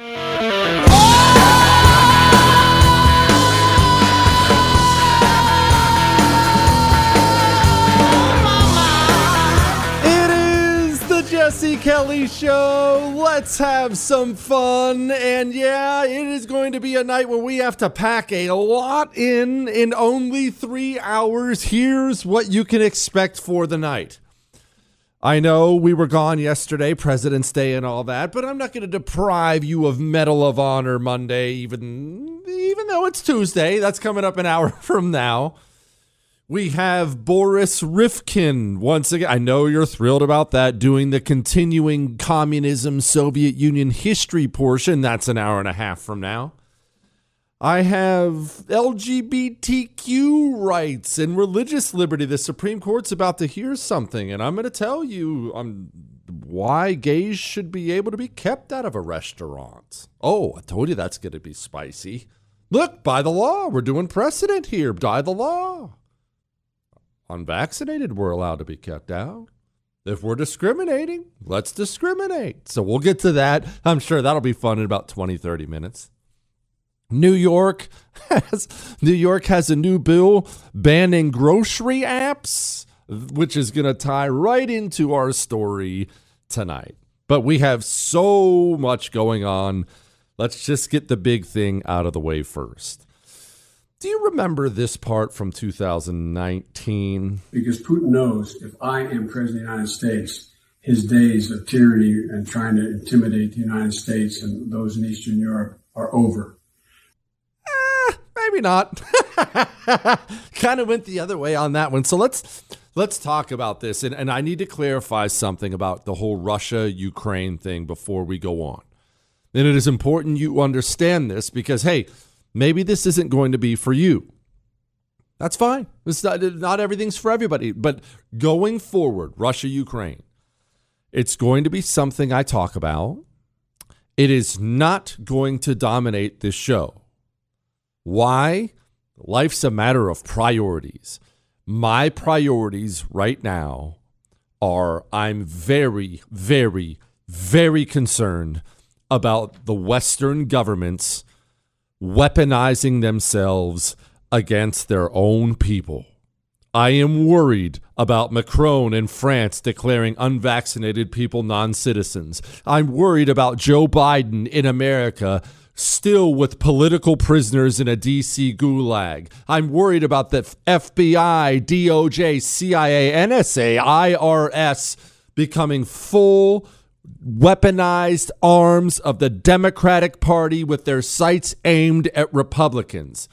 It is the Jesse Kelly Show. Let's have some fun. And yeah, it is going to be a night where we have to pack a lot in in only three hours. Here's what you can expect for the night. I know we were gone yesterday, President's Day and all that, but I'm not going to deprive you of Medal of Honor Monday, even even though it's Tuesday. That's coming up an hour from now. We have Boris Rifkin once again. I know you're thrilled about that, doing the continuing communism Soviet Union history portion. That's an hour and a half from now. I have LGBTQ rights and religious liberty. The Supreme Court's about to hear something, and I'm going to tell you um, why gays should be able to be kept out of a restaurant. Oh, I told you that's going to be spicy. Look, by the law, we're doing precedent here. By the law. Unvaccinated, we're allowed to be kept out. If we're discriminating, let's discriminate. So we'll get to that. I'm sure that'll be fun in about 20, 30 minutes. New York has New York has a new bill banning grocery apps, which is going to tie right into our story tonight. But we have so much going on. Let's just get the big thing out of the way first. Do you remember this part from 2019? Because Putin knows if I am president of the United States, his days of tyranny and trying to intimidate the United States and those in Eastern Europe are over. Maybe not. kind of went the other way on that one. So let's let's talk about this. And, and I need to clarify something about the whole Russia Ukraine thing before we go on. And it is important you understand this because hey, maybe this isn't going to be for you. That's fine. Not, not everything's for everybody. But going forward, Russia Ukraine, it's going to be something I talk about. It is not going to dominate this show. Why? Life's a matter of priorities. My priorities right now are I'm very, very, very concerned about the Western governments weaponizing themselves against their own people. I am worried about Macron in France declaring unvaccinated people non citizens. I'm worried about Joe Biden in America still with political prisoners in a DC gulag. I'm worried about the FBI, DOJ, CIA, NSA, IRS becoming full weaponized arms of the Democratic Party with their sights aimed at Republicans.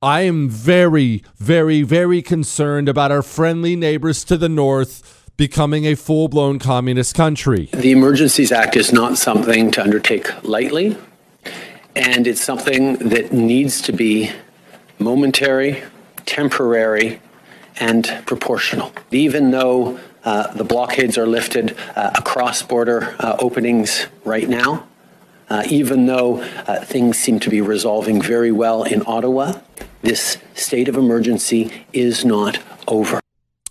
I am very, very, very concerned about our friendly neighbors to the north becoming a full blown communist country. The Emergencies Act is not something to undertake lightly, and it's something that needs to be momentary, temporary, and proportional. Even though uh, the blockades are lifted uh, across border uh, openings right now, uh, even though uh, things seem to be resolving very well in Ottawa, this state of emergency is not over.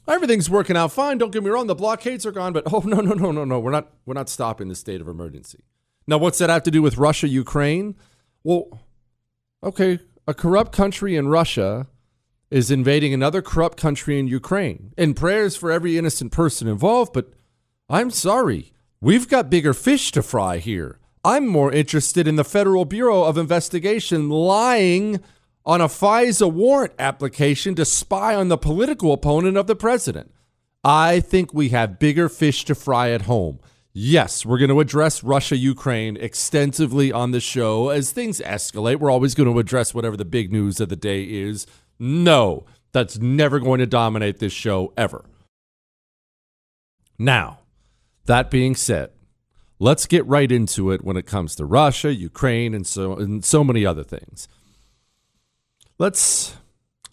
Everything's working out fine. Don't get me wrong; the blockades are gone, but oh no, no, no, no, no! We're not, we're not stopping the state of emergency. Now, what's that have to do with Russia, Ukraine? Well, okay, a corrupt country in Russia is invading another corrupt country in Ukraine. And prayers for every innocent person involved, but I'm sorry, we've got bigger fish to fry here. I'm more interested in the Federal Bureau of Investigation lying on a FISA warrant application to spy on the political opponent of the president. I think we have bigger fish to fry at home. Yes, we're going to address Russia Ukraine extensively on the show. As things escalate, we're always going to address whatever the big news of the day is. No, that's never going to dominate this show ever. Now, that being said, Let's get right into it when it comes to Russia, Ukraine, and so and so many other things. Let's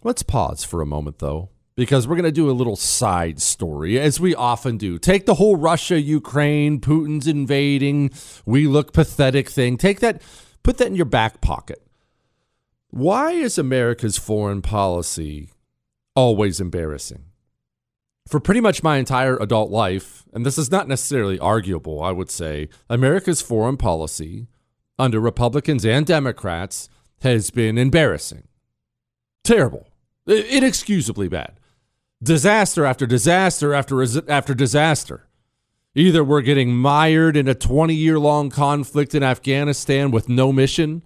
let's pause for a moment though, because we're going to do a little side story as we often do. Take the whole Russia, Ukraine, Putin's invading, we look pathetic thing. Take that, put that in your back pocket. Why is America's foreign policy always embarrassing? for pretty much my entire adult life, and this is not necessarily arguable, I would say, America's foreign policy under Republicans and Democrats has been embarrassing. Terrible. Inexcusably bad. Disaster after disaster after after disaster. Either we're getting mired in a 20 year long conflict in Afghanistan with no mission,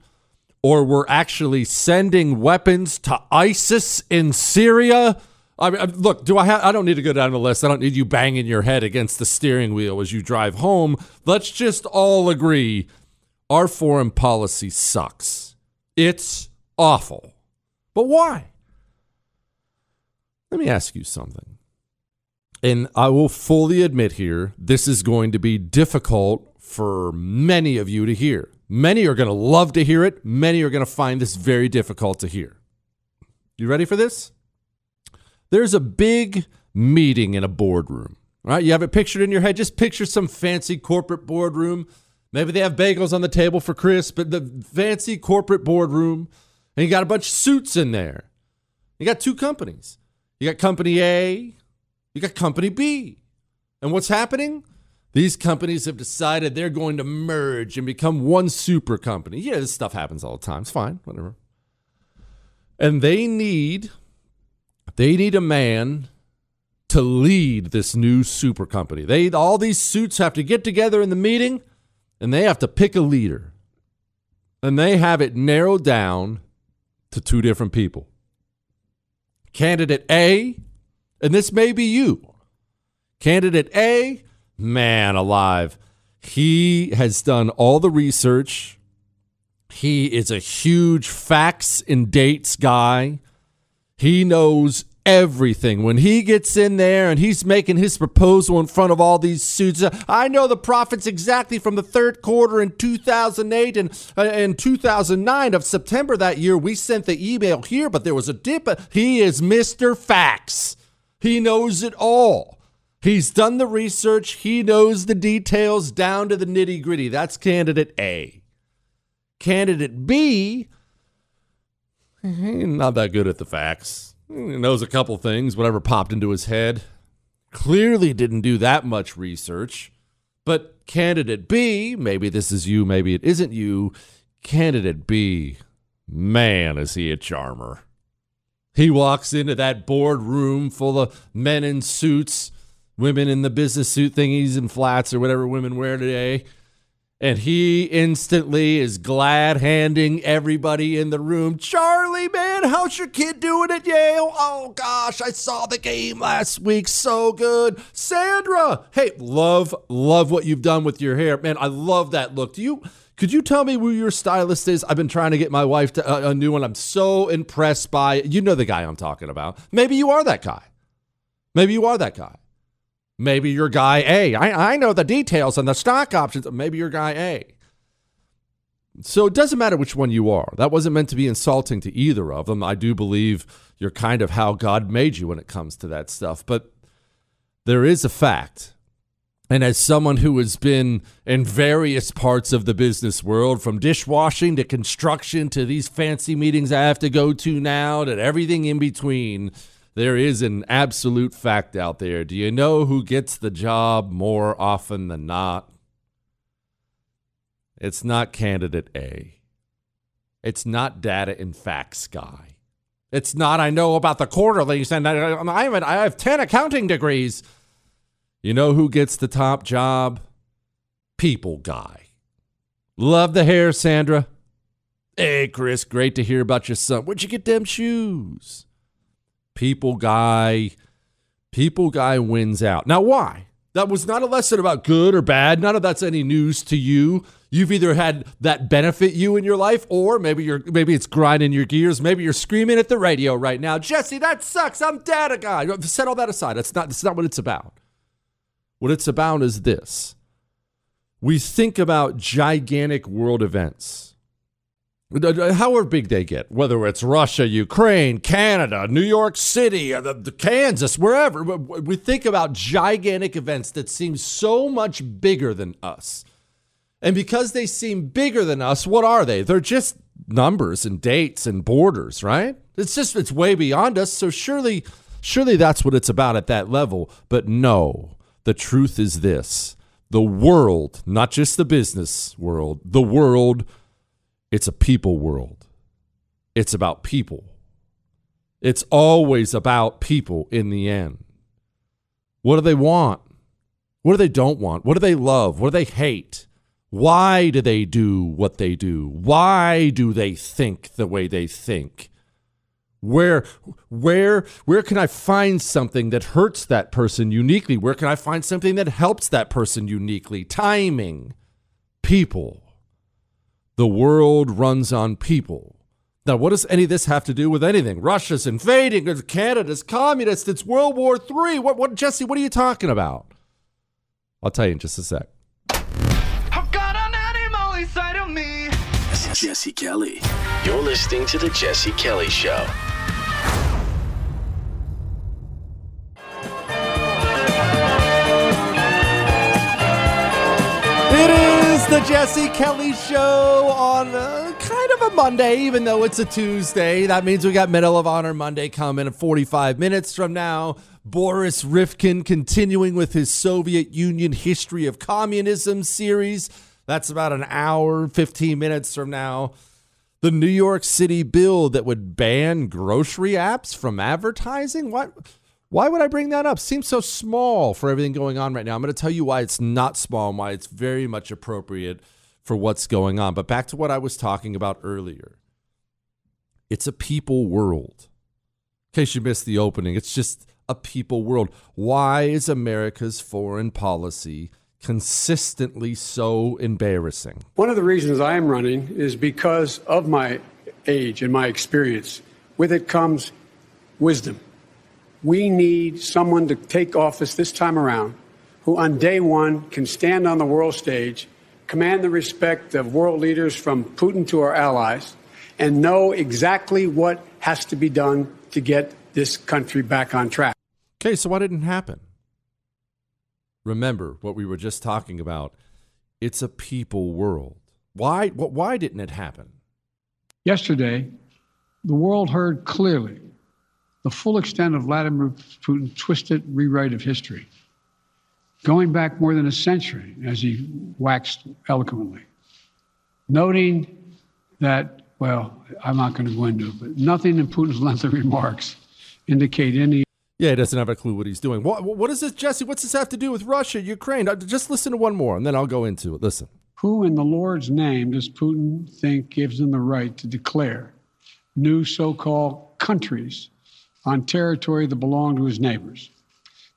or we're actually sending weapons to ISIS in Syria I mean, look, do I have? I don't need to go down the list. I don't need you banging your head against the steering wheel as you drive home. Let's just all agree our foreign policy sucks. It's awful. But why? Let me ask you something. And I will fully admit here, this is going to be difficult for many of you to hear. Many are going to love to hear it. Many are going to find this very difficult to hear. You ready for this? There's a big meeting in a boardroom, right? You have it pictured in your head. Just picture some fancy corporate boardroom. Maybe they have bagels on the table for Chris, but the fancy corporate boardroom, and you got a bunch of suits in there. You got two companies. You got company A, you got company B. And what's happening? These companies have decided they're going to merge and become one super company. Yeah, this stuff happens all the time. It's fine, whatever. And they need they need a man to lead this new super company. They all these suits have to get together in the meeting and they have to pick a leader. And they have it narrowed down to two different people. Candidate A, and this may be you. Candidate A, man alive. He has done all the research. He is a huge facts and dates guy. He knows everything. When he gets in there and he's making his proposal in front of all these suits, I know the profits exactly from the third quarter in 2008 and uh, in 2009 of September that year. We sent the email here, but there was a dip. He is Mr. Facts. He knows it all. He's done the research. He knows the details down to the nitty gritty. That's candidate A. Candidate B not that good at the facts. Knows a couple things, whatever popped into his head. Clearly didn't do that much research. But candidate B, maybe this is you, maybe it isn't you. Candidate B, man, is he a charmer. He walks into that boardroom full of men in suits, women in the business suit thingies and flats or whatever women wear today and he instantly is glad handing everybody in the room, Charlie, man, how's your kid doing at Yale? Oh gosh, I saw the game last week. So good. Sandra, hey, love, love what you've done with your hair. Man, I love that look. Do you could you tell me who your stylist is? I've been trying to get my wife to, uh, a new one. I'm so impressed by You know the guy I'm talking about. Maybe you are that guy. Maybe you are that guy. Maybe you're guy A. I, I know the details and the stock options. Maybe you're guy A. So it doesn't matter which one you are. That wasn't meant to be insulting to either of them. I do believe you're kind of how God made you when it comes to that stuff. But there is a fact. And as someone who has been in various parts of the business world, from dishwashing to construction to these fancy meetings I have to go to now, to everything in between, there is an absolute fact out there. Do you know who gets the job more often than not? It's not candidate A. It's not data and facts guy. It's not, I know about the quarterlies and I, I, have, I have 10 accounting degrees. You know who gets the top job? People guy. Love the hair, Sandra. Hey, Chris, great to hear about your son. Where'd you get them shoes? People guy, people guy wins out. Now, why? That was not a lesson about good or bad. None of that's any news to you. You've either had that benefit you in your life, or maybe you're maybe it's grinding your gears. Maybe you're screaming at the radio right now, Jesse. That sucks. I'm data guy. Set all that aside. That's not. That's not what it's about. What it's about is this: we think about gigantic world events however big they get, whether it's Russia, Ukraine, Canada, New York City, uh, the, the Kansas, wherever, we think about gigantic events that seem so much bigger than us. And because they seem bigger than us, what are they? They're just numbers and dates and borders, right? It's just it's way beyond us. So surely, surely that's what it's about at that level. But no, the truth is this: the world, not just the business world, the world it's a people world. It's about people. It's always about people in the end. What do they want? What do they don't want? What do they love? What do they hate? Why do they do what they do? Why do they think the way they think? Where where where can I find something that hurts that person uniquely? Where can I find something that helps that person uniquely? Timing, people. The world runs on people. Now, what does any of this have to do with anything? Russia's invading, Canada's communist, it's World War III. What, what, Jesse, what are you talking about? I'll tell you in just a sec. Jesse Kelly. You're listening to The Jesse Kelly Show. The Jesse Kelly Show on uh, kind of a Monday, even though it's a Tuesday. That means we got Medal of Honor Monday coming in 45 minutes from now. Boris Rifkin continuing with his Soviet Union History of Communism series. That's about an hour, 15 minutes from now. The New York City bill that would ban grocery apps from advertising? What? Why would I bring that up? Seems so small for everything going on right now. I'm going to tell you why it's not small and why it's very much appropriate for what's going on. But back to what I was talking about earlier. It's a people world. In case you missed the opening, it's just a people world. Why is America's foreign policy consistently so embarrassing? One of the reasons I am running is because of my age and my experience. With it comes wisdom. We need someone to take office this time around who, on day one, can stand on the world stage, command the respect of world leaders from Putin to our allies, and know exactly what has to be done to get this country back on track. Okay, so what didn't it happen? Remember what we were just talking about. It's a people world. Why, why didn't it happen? Yesterday, the world heard clearly the full extent of Vladimir Putin's twisted rewrite of history, going back more than a century, as he waxed eloquently, noting that, well, I'm not going to go into it, but nothing in Putin's lengthy remarks indicate any. Yeah, he doesn't have a clue what he's doing. What, what is this, Jesse? What's this have to do with Russia, Ukraine? Uh, just listen to one more, and then I'll go into it. Listen. Who in the Lord's name does Putin think gives him the right to declare new so called countries on territory that belonged to his neighbors.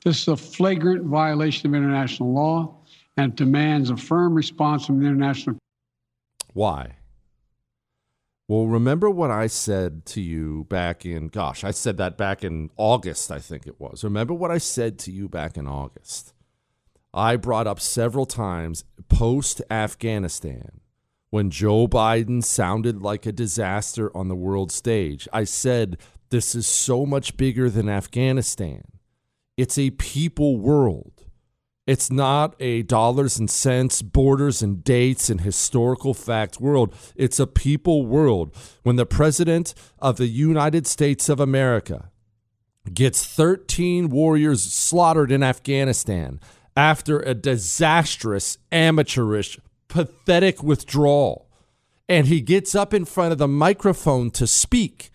This is a flagrant violation of international law and demands a firm response from the international. Why? Well, remember what I said to you back in, gosh, I said that back in August, I think it was. Remember what I said to you back in August? I brought up several times post Afghanistan when Joe Biden sounded like a disaster on the world stage. I said this is so much bigger than Afghanistan. It's a people world. It's not a dollars and cents, borders and dates and historical fact world. It's a people world. When the president of the United States of America gets 13 warriors slaughtered in Afghanistan after a disastrous, amateurish, pathetic withdrawal, and he gets up in front of the microphone to speak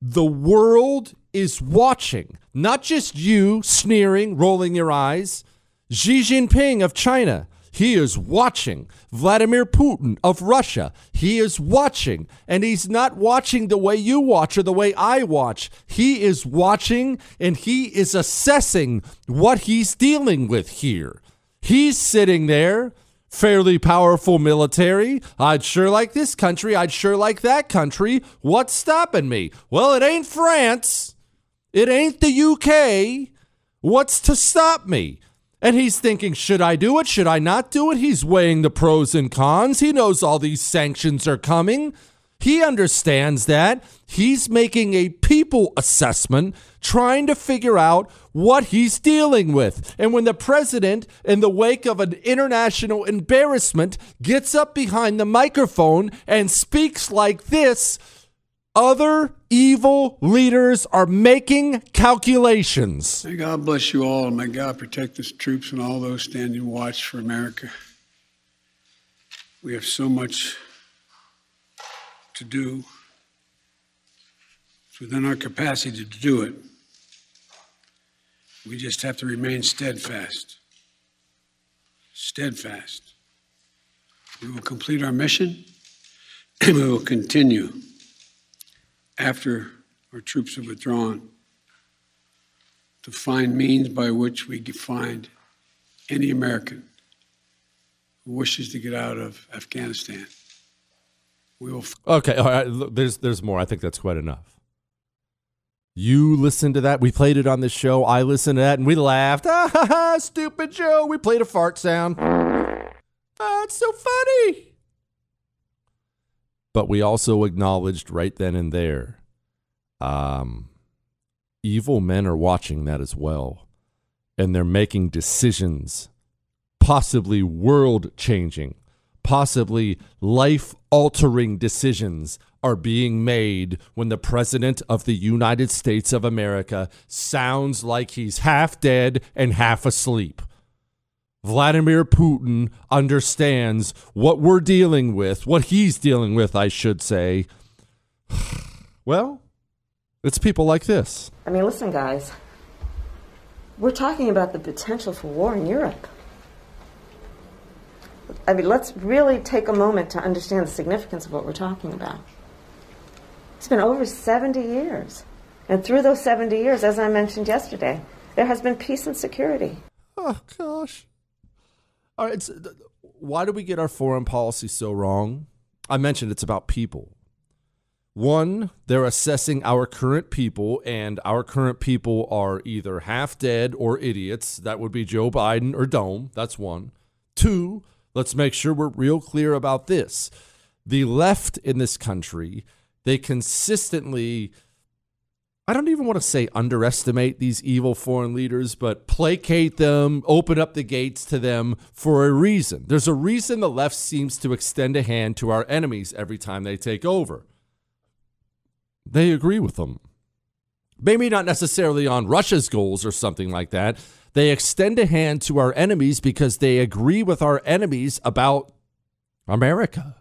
the world is watching, not just you sneering, rolling your eyes. Xi Jinping of China, he is watching. Vladimir Putin of Russia, he is watching. And he's not watching the way you watch or the way I watch. He is watching and he is assessing what he's dealing with here. He's sitting there fairly powerful military. I'd sure like this country. I'd sure like that country. What's stopping me? Well, it ain't France. It ain't the UK. What's to stop me? And he's thinking, should I do it? Should I not do it? He's weighing the pros and cons. He knows all these sanctions are coming. He understands that. He's making a people assessment, trying to figure out what he's dealing with. And when the president, in the wake of an international embarrassment, gets up behind the microphone and speaks like this, other evil leaders are making calculations. May God bless you all, and may God protect the troops and all those standing watch for America. We have so much to do. It's within our capacity to do it. We just have to remain steadfast. Steadfast. We will complete our mission and we will continue after our troops have withdrawn to find means by which we can find any American who wishes to get out of Afghanistan. We will. Okay, all right. look, There's there's more. I think that's quite enough. You listened to that. We played it on this show. I listened to that, and we laughed. Ah, ha, ha, stupid Joe. We played a fart sound. Ah, it's so funny. But we also acknowledged right then and there, um, evil men are watching that as well, and they're making decisions, possibly world changing, possibly life altering decisions are being made when the President of the United States of America sounds like he's half dead and half asleep. Vladimir Putin understands what we're dealing with, what he's dealing with, I should say. Well, it's people like this. I mean, listen, guys. We're talking about the potential for war in Europe. I mean, let's really take a moment to understand the significance of what we're talking about. It's been over 70 years. And through those 70 years, as I mentioned yesterday, there has been peace and security. Oh gosh. All right. Why do we get our foreign policy so wrong? I mentioned it's about people. One, they're assessing our current people, and our current people are either half dead or idiots. That would be Joe Biden or Dome. That's one. Two, let's make sure we're real clear about this. The left in this country, they consistently I don't even want to say underestimate these evil foreign leaders, but placate them, open up the gates to them for a reason. There's a reason the left seems to extend a hand to our enemies every time they take over. They agree with them. Maybe not necessarily on Russia's goals or something like that. They extend a hand to our enemies because they agree with our enemies about America.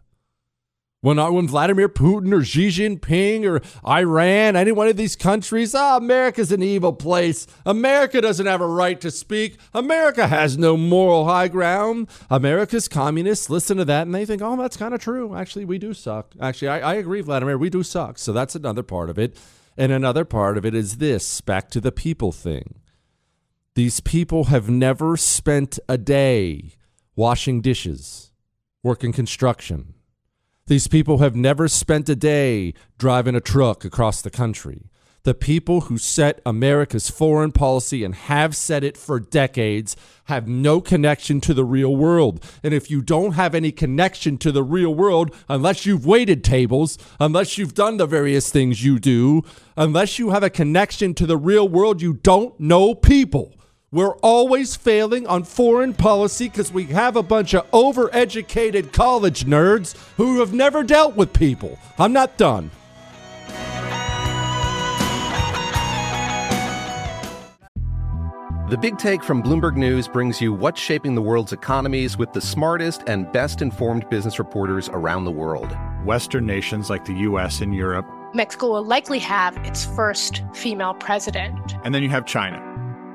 When, when Vladimir Putin or Xi Jinping or Iran, any one of these countries, ah, America's an evil place. America doesn't have a right to speak. America has no moral high ground. America's communists listen to that and they think, oh, that's kind of true. Actually, we do suck. Actually, I, I agree, Vladimir, we do suck. So that's another part of it. And another part of it is this back to the people thing. These people have never spent a day washing dishes, working construction. These people have never spent a day driving a truck across the country. The people who set America's foreign policy and have set it for decades have no connection to the real world. And if you don't have any connection to the real world, unless you've waited tables, unless you've done the various things you do, unless you have a connection to the real world, you don't know people. We're always failing on foreign policy because we have a bunch of overeducated college nerds who have never dealt with people. I'm not done. The Big Take from Bloomberg News brings you what's shaping the world's economies with the smartest and best informed business reporters around the world. Western nations like the US and Europe. Mexico will likely have its first female president. And then you have China.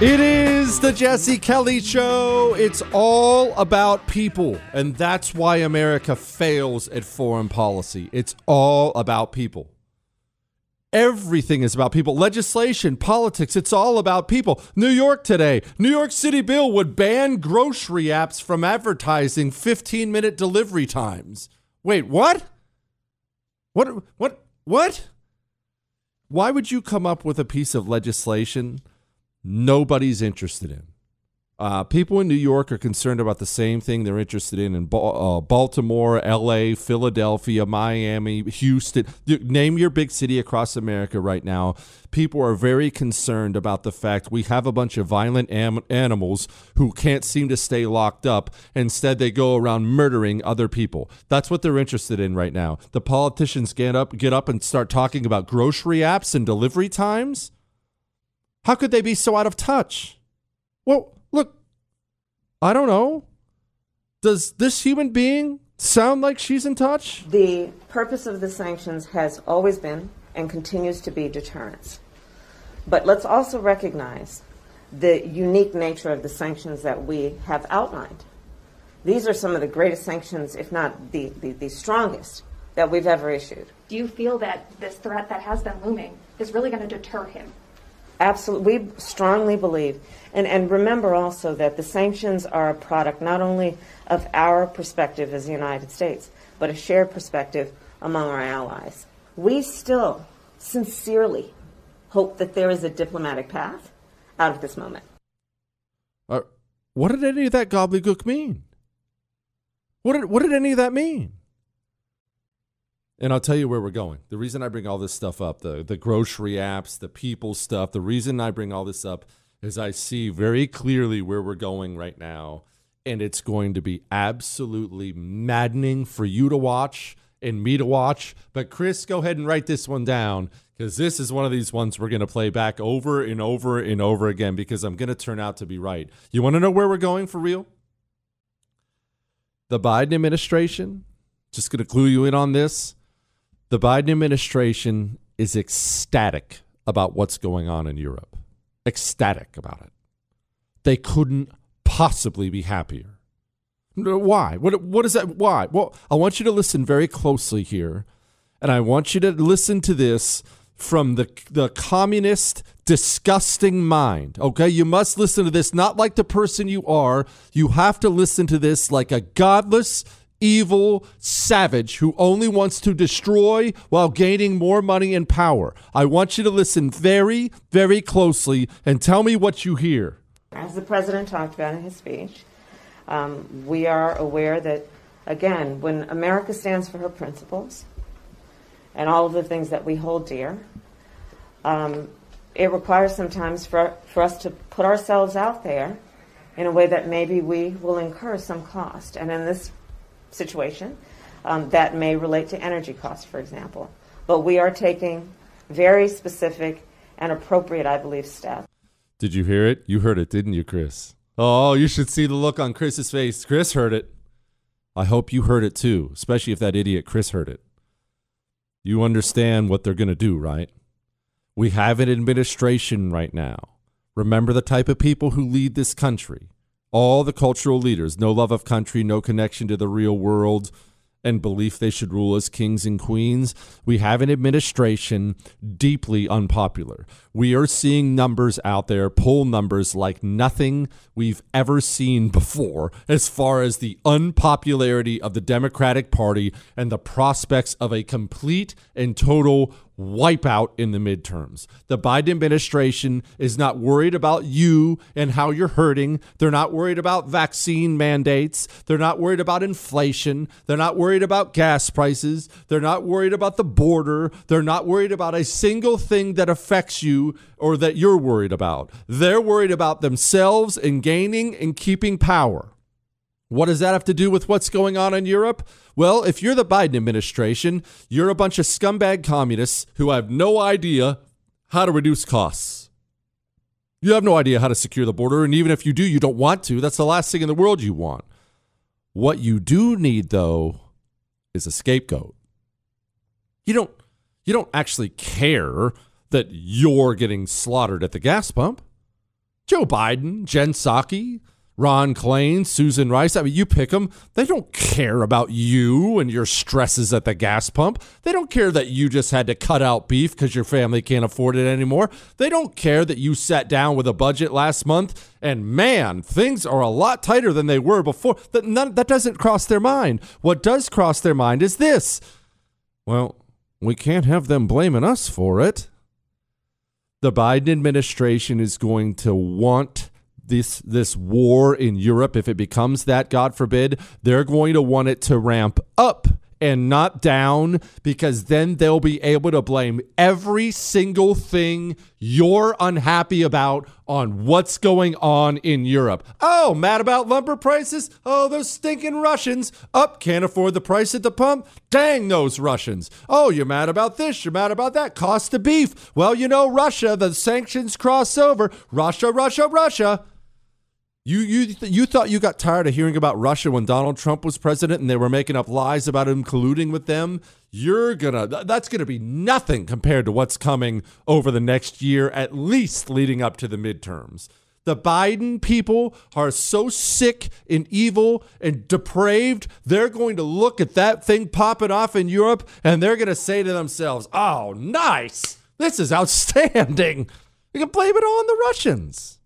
It is the Jesse Kelly Show. It's all about people. And that's why America fails at foreign policy. It's all about people. Everything is about people. Legislation, politics, it's all about people. New York today. New York City bill would ban grocery apps from advertising 15 minute delivery times. Wait, what? What? What? What? Why would you come up with a piece of legislation nobody's interested in? Uh, people in New York are concerned about the same thing they're interested in in ba- uh, Baltimore, LA, Philadelphia, Miami, Houston. Name your big city across America right now. People are very concerned about the fact we have a bunch of violent am- animals who can't seem to stay locked up. Instead, they go around murdering other people. That's what they're interested in right now. The politicians get up, get up, and start talking about grocery apps and delivery times. How could they be so out of touch? Well, look, I don't know. Does this human being sound like she's in touch? The purpose of the sanctions has always been and continues to be deterrence. But let's also recognize the unique nature of the sanctions that we have outlined. These are some of the greatest sanctions, if not the, the, the strongest, that we've ever issued. Do you feel that this threat that has been looming is really going to deter him? Absolutely. We strongly believe. And, and remember also that the sanctions are a product not only of our perspective as the United States, but a shared perspective among our allies. We still sincerely hope that there is a diplomatic path out of this moment. Uh, what did any of that gobbledygook mean? What did, what did any of that mean? And I'll tell you where we're going. The reason I bring all this stuff up, the, the grocery apps, the people stuff, the reason I bring all this up is I see very clearly where we're going right now. And it's going to be absolutely maddening for you to watch and me to watch. But Chris, go ahead and write this one down because this is one of these ones we're going to play back over and over and over again because I'm going to turn out to be right. You want to know where we're going for real? The Biden administration, just going to clue you in on this the Biden administration is ecstatic about what's going on in Europe. Ecstatic about it. They couldn't possibly be happier. Why? What, what is that? Why? Well, I want you to listen very closely here. And I want you to listen to this from the, the communist, disgusting mind. Okay? You must listen to this not like the person you are. You have to listen to this like a godless, evil savage who only wants to destroy while gaining more money and power. I want you to listen very, very closely and tell me what you hear. As the president talked about in his speech, um, we are aware that, again, when America stands for her principles and all of the things that we hold dear, um, it requires sometimes for, for us to put ourselves out there in a way that maybe we will incur some cost. And in this situation. Um, that may relate to energy costs, for example. But we are taking very specific and appropriate, I believe, steps. Did you hear it? You heard it, didn't you, Chris? Oh, you should see the look on Chris's face. Chris heard it. I hope you heard it too, especially if that idiot Chris heard it. You understand what they're going to do, right? We have an administration right now. Remember the type of people who lead this country all the cultural leaders, no love of country, no connection to the real world, and belief they should rule as kings and queens. We have an administration deeply unpopular. We are seeing numbers out there, poll numbers like nothing we've ever seen before, as far as the unpopularity of the Democratic Party and the prospects of a complete and total wipeout in the midterms. The Biden administration is not worried about you and how you're hurting. They're not worried about vaccine mandates. They're not worried about inflation. They're not worried about gas prices. They're not worried about the border. They're not worried about a single thing that affects you or that you're worried about. They're worried about themselves and gaining and keeping power. What does that have to do with what's going on in Europe? Well, if you're the Biden administration, you're a bunch of scumbag communists who have no idea how to reduce costs. You have no idea how to secure the border, and even if you do, you don't want to. That's the last thing in the world you want. What you do need, though, is a scapegoat. You don't you don't actually care that you're getting slaughtered at the gas pump. Joe Biden, Jen Psaki, Ron Klain, Susan Rice, I mean, you pick them. They don't care about you and your stresses at the gas pump. They don't care that you just had to cut out beef because your family can't afford it anymore. They don't care that you sat down with a budget last month and man, things are a lot tighter than they were before. That, none, that doesn't cross their mind. What does cross their mind is this. Well, we can't have them blaming us for it. The Biden administration is going to want this this war in Europe, if it becomes that, God forbid, they're going to want it to ramp up and not down because then they'll be able to blame every single thing you're unhappy about on what's going on in Europe. Oh, mad about lumber prices? Oh, those stinking Russians. Up, can't afford the price at the pump? Dang those Russians. Oh, you're mad about this, you're mad about that. Cost of beef. Well, you know, Russia, the sanctions cross over. Russia, Russia, Russia. You you you thought you got tired of hearing about Russia when Donald Trump was president and they were making up lies about him colluding with them? You're gonna that's gonna be nothing compared to what's coming over the next year, at least leading up to the midterms. The Biden people are so sick and evil and depraved, they're going to look at that thing popping off in Europe and they're going to say to themselves, oh, nice. This is outstanding. You can blame it all on the Russians.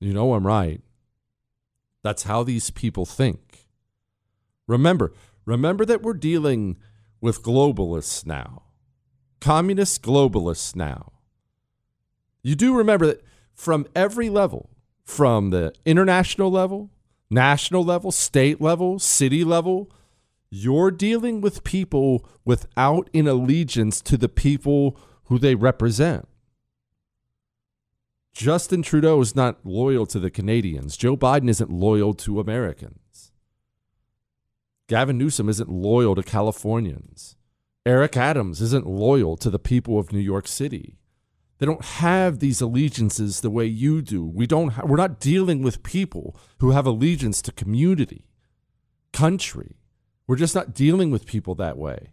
You know I'm right. That's how these people think. Remember, remember that we're dealing with globalists now. Communist globalists now. You do remember that from every level, from the international level, national level, state level, city level, you're dealing with people without an allegiance to the people who they represent. Justin Trudeau is not loyal to the Canadians. Joe Biden isn't loyal to Americans. Gavin Newsom isn't loyal to Californians. Eric Adams isn't loyal to the people of New York City. They don't have these allegiances the way you do. We don't ha- we're not dealing with people who have allegiance to community, country. We're just not dealing with people that way.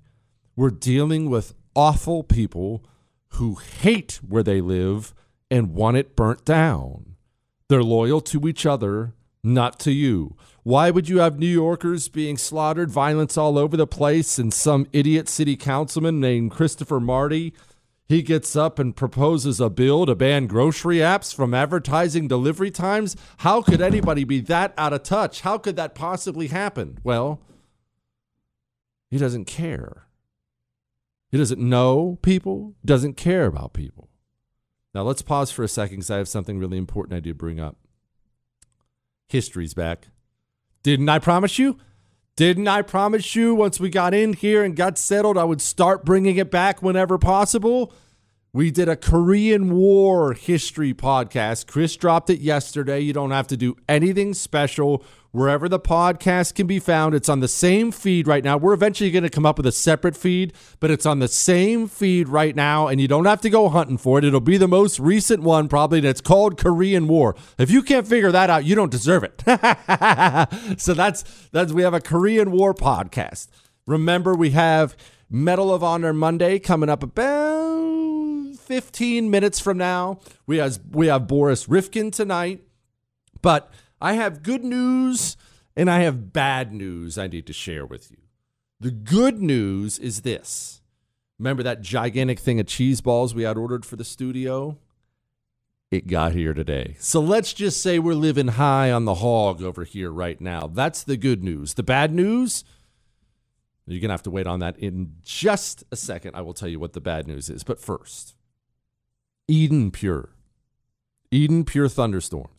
We're dealing with awful people who hate where they live and want it burnt down. They're loyal to each other, not to you. Why would you have New Yorkers being slaughtered, violence all over the place, and some idiot city councilman named Christopher Marte? He gets up and proposes a bill to ban grocery apps from advertising delivery times. How could anybody be that out of touch? How could that possibly happen? Well, he doesn't care. He doesn't know people, doesn't care about people. Now let's pause for a second because I have something really important I do bring up. History's back. Didn't I promise you? Didn't I promise you once we got in here and got settled, I would start bringing it back whenever possible? We did a Korean War history podcast. Chris dropped it yesterday. You don't have to do anything special. Wherever the podcast can be found, it's on the same feed right now. We're eventually going to come up with a separate feed, but it's on the same feed right now, and you don't have to go hunting for it. It'll be the most recent one, probably, it's called Korean War. If you can't figure that out, you don't deserve it. so that's that's we have a Korean War podcast. Remember, we have Medal of Honor Monday coming up about 15 minutes from now. We have we have Boris Rifkin tonight, but I have good news and I have bad news I need to share with you. The good news is this. Remember that gigantic thing of cheese balls we had ordered for the studio? It got here today. So let's just say we're living high on the hog over here right now. That's the good news. The bad news, you're going to have to wait on that in just a second. I will tell you what the bad news is. But first, Eden Pure. Eden Pure Thunderstorms.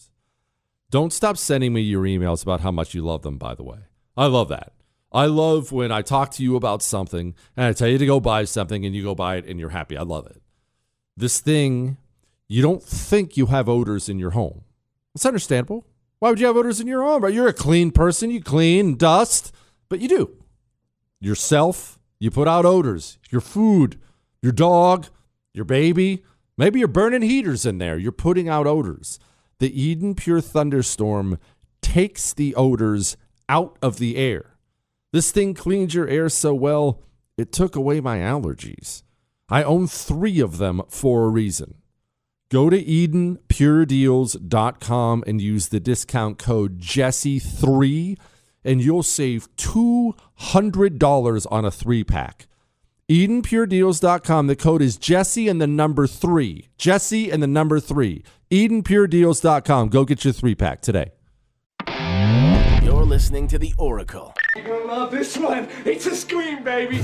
Don't stop sending me your emails about how much you love them, by the way. I love that. I love when I talk to you about something and I tell you to go buy something and you go buy it and you're happy. I love it. This thing, you don't think you have odors in your home. It's understandable. Why would you have odors in your home? You're a clean person. You clean dust, but you do. Yourself, you put out odors. Your food, your dog, your baby. Maybe you're burning heaters in there. You're putting out odors. The Eden Pure Thunderstorm takes the odors out of the air. This thing cleans your air so well, it took away my allergies. I own three of them for a reason. Go to EdenPureDeals.com and use the discount code Jesse3 and you'll save $200 on a three pack. EdenPureDeals.com. The code is Jesse and the number three. Jesse and the number three. EdenPureDeals.com. Go get your three pack today. You're listening to The Oracle, You're gonna love this one. It's a scream, baby.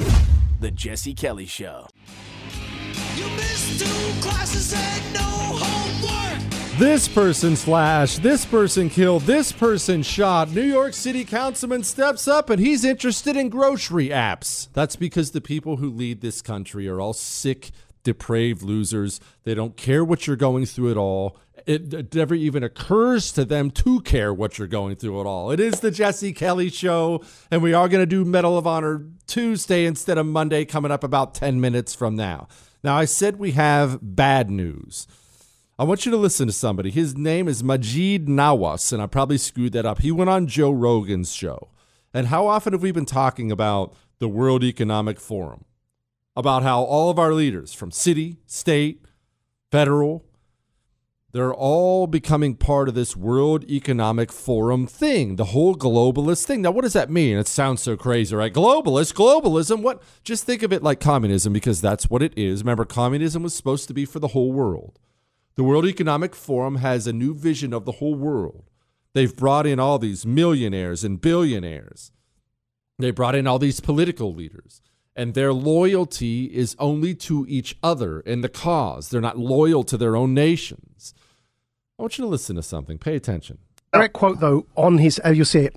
The Jesse Kelly Show. This person slashed, this person killed, this person shot. New York City councilman steps up and he's interested in grocery apps. That's because the people who lead this country are all sick, depraved losers. They don't care what you're going through at all. It, never even occurs to them to care what you're going through at all. It is the Jesse Kelly Show, and we are going to do Medal of Honor Tuesday instead of Monday, coming up about 10 minutes from now. Now, I said we have bad news. I want you to listen to somebody. His name is Maajid Nawaz, and I probably screwed that up. He went on Joe Rogan's show. And how often have we been talking about the World Economic Forum? About how all of our leaders from city, state, federal, they're all becoming part of this World Economic Forum thing, the whole globalist thing. Now, what does that mean? It sounds so crazy, right? Globalist, globalism. What? Just think of it like communism because that's what it is. Remember, communism was supposed to be for the whole world. The World Economic Forum has a new vision of the whole world. They've brought in all these millionaires and billionaires. They brought in all these political leaders, and their loyalty is only to each other and the cause. They're not loyal to their own nations. I want you to listen to something. Pay attention. Direct quote, though, on his, uh, you'll see it.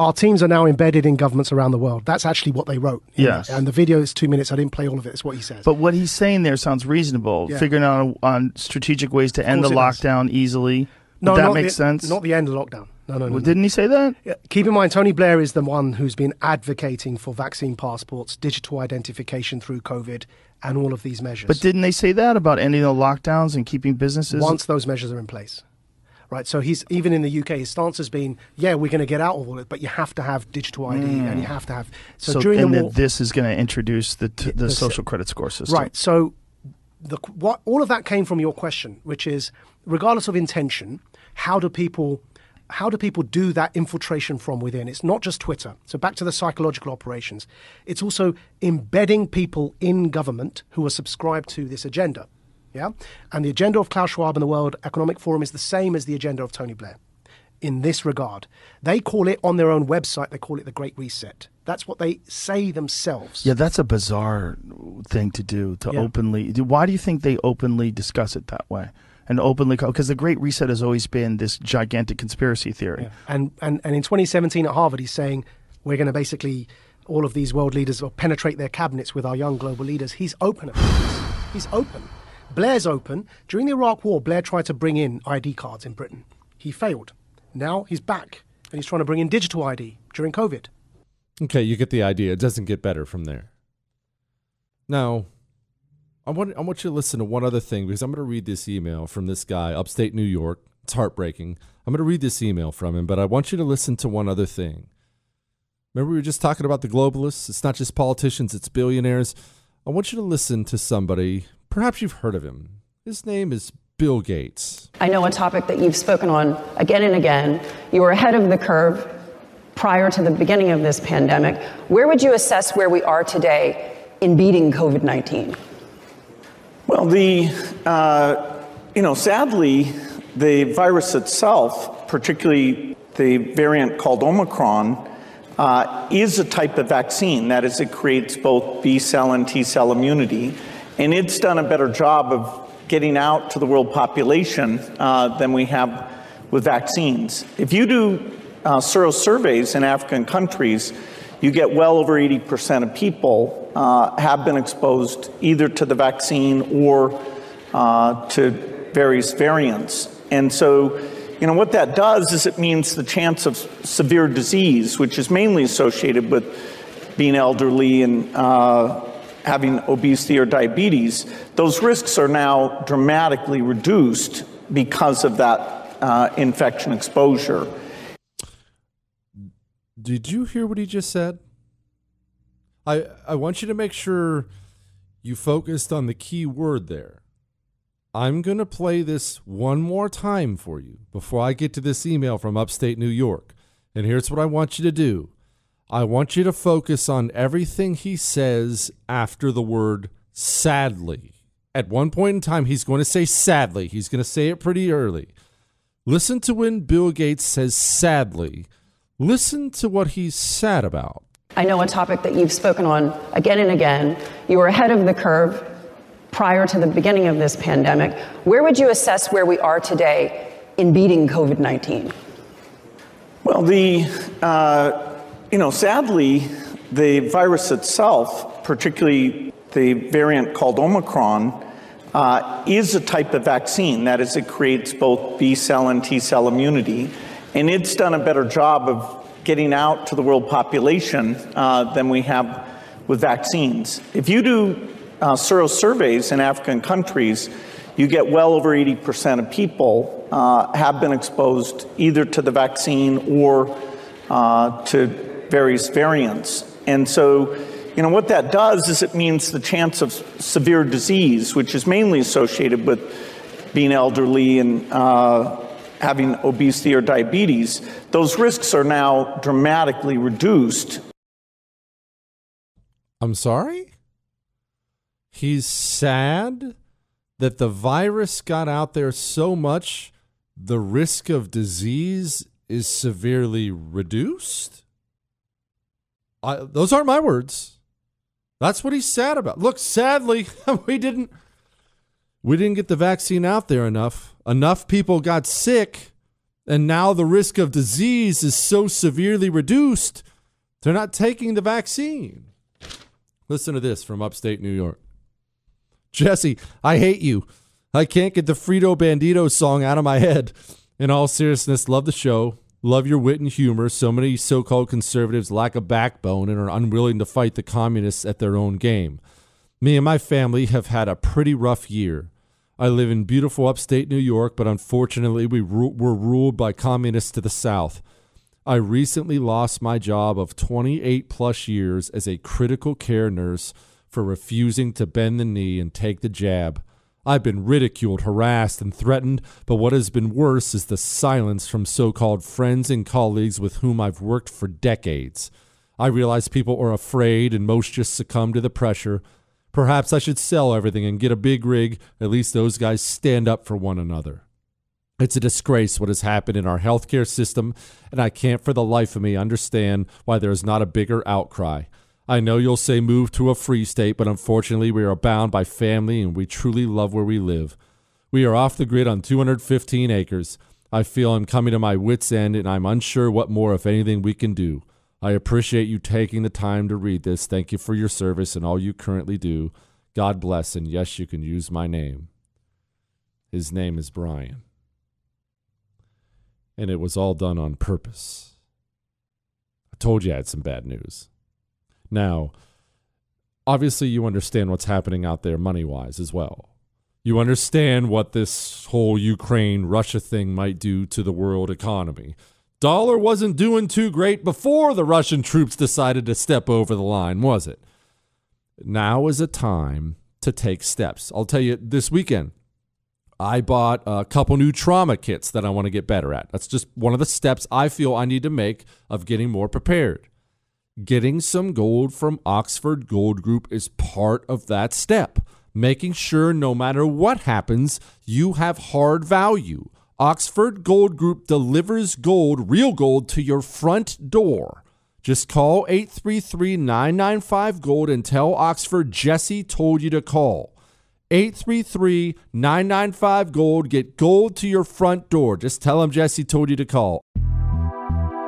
Our teams are now embedded in governments around the world. That's actually what they wrote. Yes. And the video is two minutes. I didn't play all of it. It's what he says. But what he's saying there sounds reasonable. Yeah. Figuring out on strategic ways to end the course it does. lockdown easily. no, that makes the, sense. Not the end of lockdown. No, no, no. Well, didn't he say that? Yeah, Keep in mind, Tony Blair is the one who's been advocating for vaccine passports, digital identification through COVID, and all of these measures. But didn't they say that about ending the lockdowns and keeping businesses? once those measures are in place. Right, so he's even in the UK. His stance has been, yeah, we're going to get out of all it, but you have to have digital ID and you mm. have to have. So, so, during and the war, this is going to introduce the t- the the- social credit score system. Right. So, the what all of that came from your question, which is, regardless of intention, how do people how do people do that infiltration from within? It's not just Twitter. So back to the psychological operations. It's also embedding people in government who are subscribed to this agenda. Yeah? And the agenda of Klaus Schwab and the World Economic Forum is the same as the agenda of Tony Blair in this regard. They call it on their own website, they call it the Great Reset. That's what they say themselves. Yeah, that's a bizarre thing to do to Yeah. openly. Why do you think they openly discuss it that way? And openly, because the Great Reset has always been this gigantic conspiracy theory. And, and, and in 2017 at Harvard, he's saying we're going to basically, all of these world leaders will penetrate their cabinets with our young global leaders. He's open about this. He's open. Blair's open. During the Iraq War, Blair tried to bring in ID cards in Britain. He failed. Now he's back and he's trying to bring in digital ID during COVID. Okay, you get the idea. It doesn't get better from there. Now, I want I want you to listen to one other thing because I'm going to read this email from this guy, upstate New York. It's heartbreaking. I'm going to read this email from him, but I want you to listen to one other thing. Remember, we were just talking about the globalists. It's not just politicians; it's billionaires. I want you to listen to somebody. Perhaps you've heard of him. His name is Bill Gates. I know a topic that you've spoken on again and again. You were ahead of the curve prior to the beginning of this pandemic. Where would you assess where we are today in beating COVID 19? Well, the, uh, you know, sadly, the virus itself, particularly the variant called Omicron, uh, is a type of vaccine. That is, it creates both B cell and T cell immunity. And it's done a better job of getting out to the world population uh, than we have with vaccines. If you do uh, sero surveys in African countries, you get well over 80% of people uh, have been exposed either to the vaccine or uh, to various variants. And so, you know, what that does is it means the chance of severe disease, which is mainly associated with being elderly and uh, having obesity or diabetes, those risks are now dramatically reduced because of that uh, infection exposure. Did you hear what he just said? I I want you to make sure you focused on the key word there. I'm going to play this one more time for you before I get to this email from upstate New York. And here's what I want you to do. I want you to focus on everything he says after the word sadly. At one point in time, he's going to say sadly. He's going to say it pretty early. Listen to when Bill Gates says sadly. Listen to what he's sad about. I know a topic that you've spoken on again and again. You were ahead of the curve prior to the beginning of this pandemic. Where would you assess where we are today in beating COVID 19? Well, the, uh, you know, sadly, the virus itself, particularly the variant called Omicron, uh, is a type of vaccine. That is, it creates both B cell and T cell immunity. And it's done a better job of getting out to the world population uh, than we have with vaccines. If you do uh, sero surveys in African countries, you get well over 80% of people uh, have been exposed either to the vaccine or uh, to various variants. And so, you know, what that does is it means the chance of severe disease, which is mainly associated with being elderly and uh, having obesity or diabetes, those risks are now dramatically reduced. I'm sorry? He's sad that the virus got out there so much, the risk of disease is severely reduced? I, those aren't my words. That's what he's sad about. Look, sadly, we didn't we didn't get the vaccine out there enough. Enough people got sick, and now the risk of disease is so severely reduced, they're not taking the vaccine. Listen to this from upstate New York. Jesse, I hate you. I can't get the Frito Bandito song out of my head. In all seriousness, love the show. Love your wit and humor. So many so called conservatives lack a backbone and are unwilling to fight the communists at their own game. Me and my family have had a pretty rough year. I live in beautiful upstate New York, but unfortunately, we ru- were ruled by communists to the south. I recently lost my job of 28 plus years as a critical care nurse for refusing to bend the knee and take the jab. I've been ridiculed, harassed, and threatened, but what has been worse is the silence from so called friends and colleagues with whom I've worked for decades. I realize people are afraid and most just succumb to the pressure. Perhaps I should sell everything and get a big rig. At least those guys stand up for one another. It's a disgrace what has happened in our healthcare system, and I can't for the life of me understand why there is not a bigger outcry. I know you'll say move to a free state, but unfortunately, we are bound by family and we truly love where we live. We are off the grid on 215 acres. I feel I'm coming to my wits' end and I'm unsure what more, if anything, we can do. I appreciate you taking the time to read this. Thank you for your service and all you currently do. God bless, and yes, you can use my name. His name is Brian. And it was all done on purpose. I told you I had some bad news. Now, obviously, you understand what's happening out there money wise as well. You understand what this whole Ukraine Russia thing might do to the world economy. Dollar wasn't doing too great before the Russian troops decided to step over the line, was it? Now is a time to take steps. I'll tell you this weekend, I bought a couple new trauma kits that I want to get better at. That's just one of the steps I feel I need to make of getting more prepared getting some gold from Oxford Gold Group is part of that step. Making sure no matter what happens, you have hard value. Oxford Gold Group delivers gold, real gold, to your front door. Just call 833 995 Gold and tell Oxford Jesse told you to call. 833 995 Gold. Get gold to your front door. Just tell them Jesse told you to call.